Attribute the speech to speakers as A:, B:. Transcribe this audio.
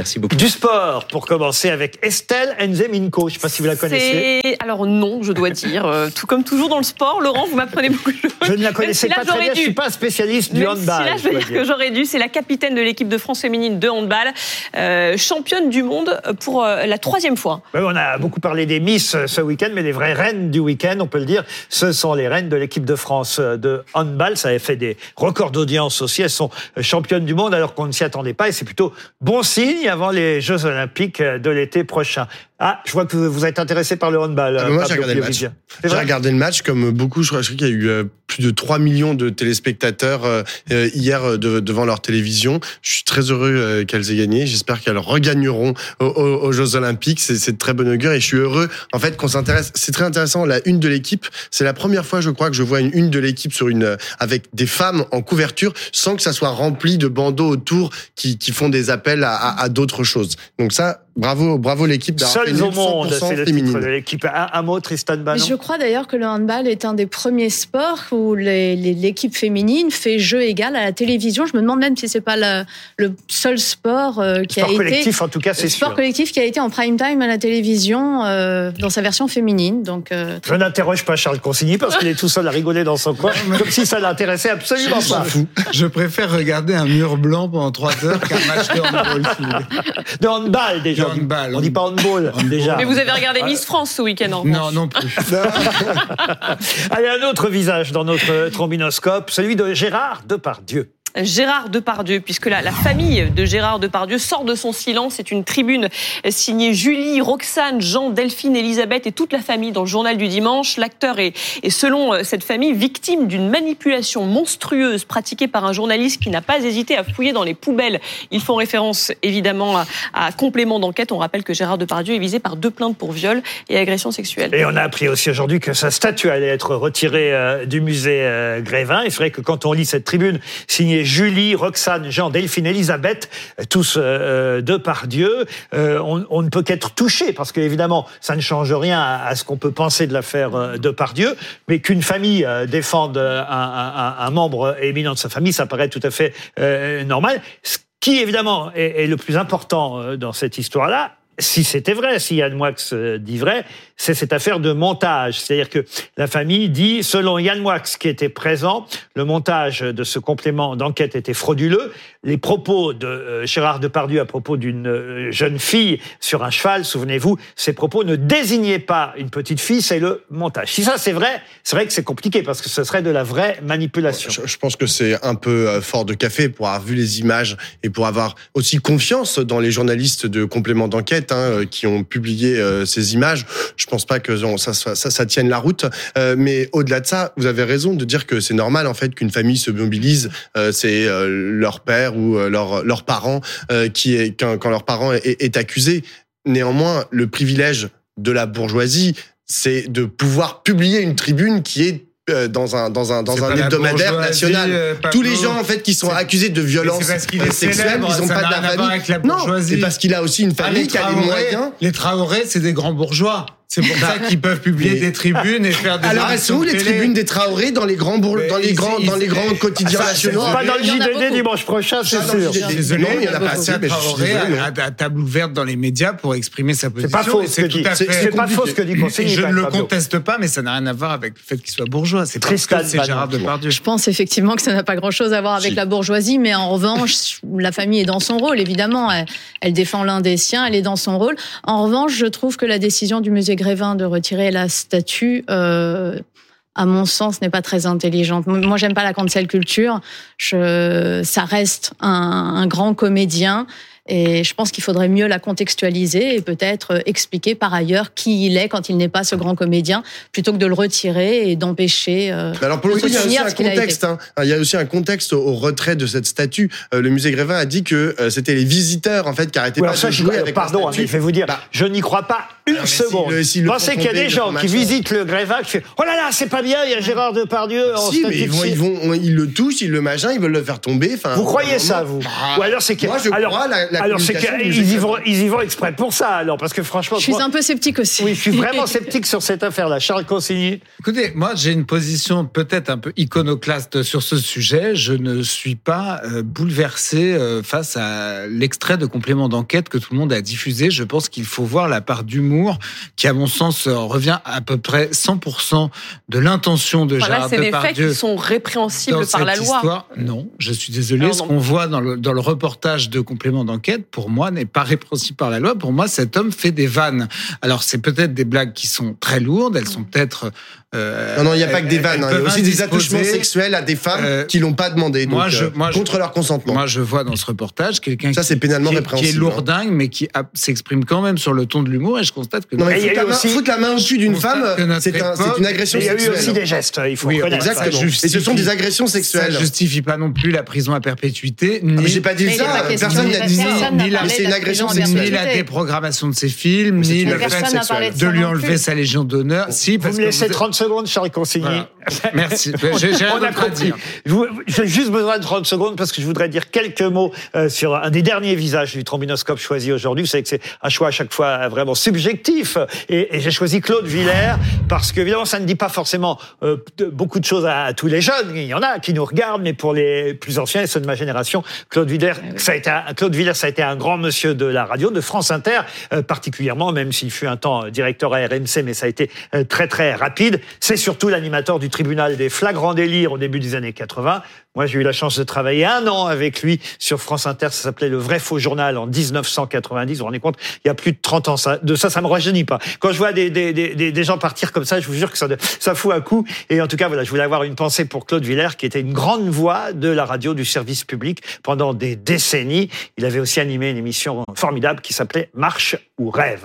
A: Merci beaucoup.
B: Du sport, pour commencer avec Estelle Enzeminko. Je ne sais pas si vous la connaissez.
C: Alors non, je dois dire. Euh, tout comme toujours dans le sport, Laurent, vous m'apprenez beaucoup de choses.
B: Je ne la connaissais pas très bien, je ne suis pas spécialiste du handball.
C: Si là, je veux dire, que j'aurais dû. C'est la capitaine de l'équipe de France féminine de handball, euh, championne du monde pour euh, la troisième fois.
B: on a beaucoup parlé des Miss ce week-end, mais les vraies reines du week-end, on peut le dire, ce sont les reines de l'équipe de France de handball. Ça avait fait des records d'audience aussi. Elles sont championnes du monde alors qu'on ne s'y attendait pas et c'est plutôt bon signe avant les Jeux Olympiques de l'été prochain. Ah, je vois que vous êtes intéressé par le handball.
D: Ah, moi, j'ai regardé le match. J'ai regardé le match comme beaucoup. Je crois, qu'il y a eu euh, de 3 millions de téléspectateurs euh, euh, hier devant leur télévision. Je suis très heureux qu'elles aient gagné. J'espère qu'elles regagneront aux, Jeux Olympiques. C'est de très bon augure et je suis heureux en fait qu'on s'intéresse. C'est très intéressant. La une de l'équipe, c'est la première fois, je crois, que je vois une une de l'équipe sur une avec des femmes en couverture sans que ça soit rempli de bandeaux autour qui, qui font des appels à, à, à d'autres choses. Donc ça, Bravo, bravo l'équipe
B: Seuls au monde, c'est le titre de l'équipe. Un, mot, Tristan Bannon.
E: Je crois d'ailleurs que le handball est un des premiers sports où l'équipe féminine fait jeu égal à la télévision. Je me demande même si c'est pas le seul sport euh, qui
B: a
E: été
B: collectif en tout cas, c'est
E: sûr. Sport collectif qui a été en prime time à la télévision euh, dans sa version féminine. Donc
B: euh, je n'interroge pas Charles Consigny parce qu'il est tout seul à rigoler dans son coin, comme si ça l'intéressait absolument pas.
F: Je préfère regarder un mur blanc pendant trois heures qu'un match de handball.
B: de handball déjà. On On dit pas handball, déjà.
C: Mais vous avez regardé Miss France ce week-end en
F: Non, non plus.
B: Allez, un autre visage dans notre trombinoscope, celui de Gérard Depardieu.
C: Gérard Depardieu, puisque la, la, famille de Gérard Depardieu sort de son silence. C'est une tribune signée Julie, Roxane, Jean, Delphine, Elisabeth et toute la famille dans le journal du dimanche. L'acteur est, est, selon euh, cette famille, victime d'une manipulation monstrueuse pratiquée par un journaliste qui n'a pas hésité à fouiller dans les poubelles. Ils font référence évidemment à, complément d'enquête. On rappelle que Gérard Depardieu est visé par deux plaintes pour viol et agression sexuelle.
B: Et on a appris aussi aujourd'hui que sa statue allait être retirée euh, du musée euh, Grévin. C'est vrai que quand on lit cette tribune signée Julie, Roxane, Jean, Delphine, Elisabeth, tous euh, euh de par Dieu, euh, on, ne peut qu'être touché parce qu'évidemment, ça ne change rien à, ce qu'on peut penser de l'affaire euh, de par Dieu, mais qu'une famille défende un, membre éminent de sa famille, ça paraît tout à fait normal. Ce qui évidemment est le plus important dans cette histoire-là, si c'était vrai, si Yann Moix dit vrai, c'est cette affaire de montage. C'est-à-dire que la famille dit, selon Yann Moix qui était présent, le montage de ce complément d'enquête était frauduleux. Les propos de euh, Gérard Depardieu à propos d'une euh, jeune fille sur un cheval, souvenez-vous, ces propos ne désignaient pas une petite fille, c'est le montage. Si ça c'est vrai, c'est vrai que c'est compliqué parce que ce serait de la vraie manipulation.
D: Je, pense que c'est un peu euh, fort de café pour avoir vu les images et pour avoir aussi confiance dans les journalistes de complément d'enquête hein, qui ont publié ces images. Je pense pas que ça, tienne la route. Euh, mais au-delà de ça, vous avez raison de dire que c'est normal en fait qu'une famille se mobilise. Euh, c'est euh, leur père ou leur leurs parents qui quand, quand leur parent est accusé. Néanmoins, le privilège de la bourgeoisie, c'est de pouvoir publier une tribune qui est dans un dans un dans un hebdomadaire national. Tous les gens en fait qui sont accusés de violence sexuelle, ils ont pas de la famille. Non, c'est parce qu'il a aussi une ah, famille qui a les moyens.
F: Les Traoré, c'est des grands bourgeois. C'est pour ça qu'ils peuvent publier des tribunes et faire des
D: Alors, elles où les tribunes des Traoré dans les grands dans les grands dans les grands quotidiens nationaux?
B: Pas dans le JDD dimanche prochain, c'est sûr.
F: Désolé, il y en a pas assez. Traoré à table ouverte dans les médias pour exprimer sa position.
B: C'est pas faux ce que dit. C'est pas faux ce que dit
F: Je ne le conteste pas, mais ça n'a rien à voir avec le fait qu'il soit bourgeois. C'est parce que c'est Gérard Depardieu.
E: Je pense effectivement que ça n'a pas grand-chose à voir avec la bourgeoisie, mais en revanche, la famille est dans son rôle. Évidemment, elle défend l'un des siens, elle est dans son rôle. En revanche, je trouve que la décision du musée Grévin de retirer la statue, euh, à mon sens, n'est pas très intelligente. Moi, j'aime pas la cancel culture. Je, ça reste un, un grand comédien et je pense qu'il faudrait mieux la contextualiser et peut-être euh, expliquer par ailleurs qui il est quand il n'est pas ce grand comédien, plutôt que de le retirer et d'empêcher. Euh,
D: alors pour le coup, il y a aussi un contexte. Hein. Il y a aussi un contexte au retrait de cette statue. Euh, le musée Grévin a dit que c'était les visiteurs en fait qui arrêtaient pas de jouer avec
B: pardon,
D: la statue.
B: je vais vous dire, bah, je n'y crois pas une seconde. Si Pensez qu'il y a des gens qui visitent le Grévin qui font Oh là là, c'est pas bien, il y a Gérard Depardieu en
D: si, mais ils, vont, ils, vont, ils le touchent, ils le machin, ils veulent le faire tomber.
B: Enfin, vous croyez ça, vous
D: bah, Ou alors c'est que. Moi, je crois la
F: la
B: Alors, c'est
F: communication. du
B: qu'ils y vont, ils y vont exprès pour ça, alors, parce que franchement.
E: Je suis
B: moi-
E: un peu sceptique aussi.
B: Oui, je suis vraiment sceptique sur cette affaire-là. Charles Consigny.
F: Écoutez, moi j'ai une position peut-être un peu iconoclaste sur ce sujet. Je ne suis pas euh, bouleversé euh, face à l'extrait de complément d'enquête que tout le monde a diffusé. Je pense qu'il faut voir la part d'humour qui, à mon sens, euh, revient à peu près 100% de l'intention de
C: Voilà,
F: Gérard
C: c'est des faits
F: Depardieu.
C: qui sont répréhensibles
F: dans
C: par la loi.
F: histoire. Non, je suis désolé.
C: Alors,
F: Ce qu'on voit dans le, dans le reportage de complément d'enquête, pour moi, n'est pas répréhensible par la loi. Pour moi, cet homme fait des vannes. Alors, c'est peut-être des blagues qui sont très lourdes. Elles sont peut-être. euh,
D: Non, non, il n'y a pas que des vannes. hein. Il y a aussi des attouchements sexuels à des femmes
F: Euh,
D: qui l'ont pas demandé, donc,
F: moi, je-
D: euh,
F: je-
D: contre leur consentement.
F: Moi, je vois dans ce reportage quelqu'un
D: Ça,
F: qui,
D: c'est pénalement
F: qui est- qui est lourdingue, mais qui s'exprime quand même sur le ton de l'humour. Et je constate que
D: Non, mais
B: a
D: foutre la, main,
B: aussi-
D: foutre la main au cul d'une
F: On
D: femme, c'est un- une agression
B: Mais il y a eu
D: sexuelle.
B: aussi des gestes, il faut
F: Oui,
B: reconnaître.
D: Exactement. Et ce sont des agressions
F: ça
D: sexuelles.
F: justifie pas non plus la prison à perpétuité, ni,
D: Ah, j'ai pas dit
E: Mais
D: ça. Personne n'a dit ça. c'est une agression sexuelle.
F: ni la déprogrammation de ses films, ni le fait
E: de
F: lui enlever
E: plus.
F: sa Légion d'honneur. Si,
B: Vous me laissez
F: vous-
B: 30 secondes, Charles Consigny.
F: Merci. J'ai rien
B: On a
F: d'autre à
B: compris.
F: dire.
B: J'ai juste besoin de 30 secondes parce que je voudrais dire quelques mots euh, sur un des derniers visages du trombinoscope choisi aujourd'hui. Vous savez que c'est un choix à chaque fois vraiment subjectif. Et, et j'ai choisi Claude Villers parce qu'évidemment, ça ne dit pas forcément euh, beaucoup de choses à, à tous les jeunes. Il y en a qui nous regardent, mais pour les plus anciens et ceux de ma génération, Claude Villers, ça a été un, Claude Villers, ça a été un grand monsieur de la radio, de France Inter euh, particulièrement, même s'il fut un temps euh, directeur à RMC, mais ça a été euh, très très rapide. C'est surtout l'animateur du tribunal des flagrants délires au début des années 80. Moi, j'ai eu la chance de travailler un an avec lui sur France Inter. Ça s'appelait Le Vrai Faux Journal en 1990. Vous vous rendez compte Il y a plus de 30 ans. Ça, de ça, ça me rajeunit pas. Quand je vois des, des, des, des- gens partir comme ça, je vous jure que ça, ça fout un coup. Et en tout cas, voilà, je voulais avoir une pensée pour Claude Villers, qui était une grande voix de la radio, du service public pendant des décennies. Il avait aussi animé une émission formidable qui s'appelait Marche ou Rêve.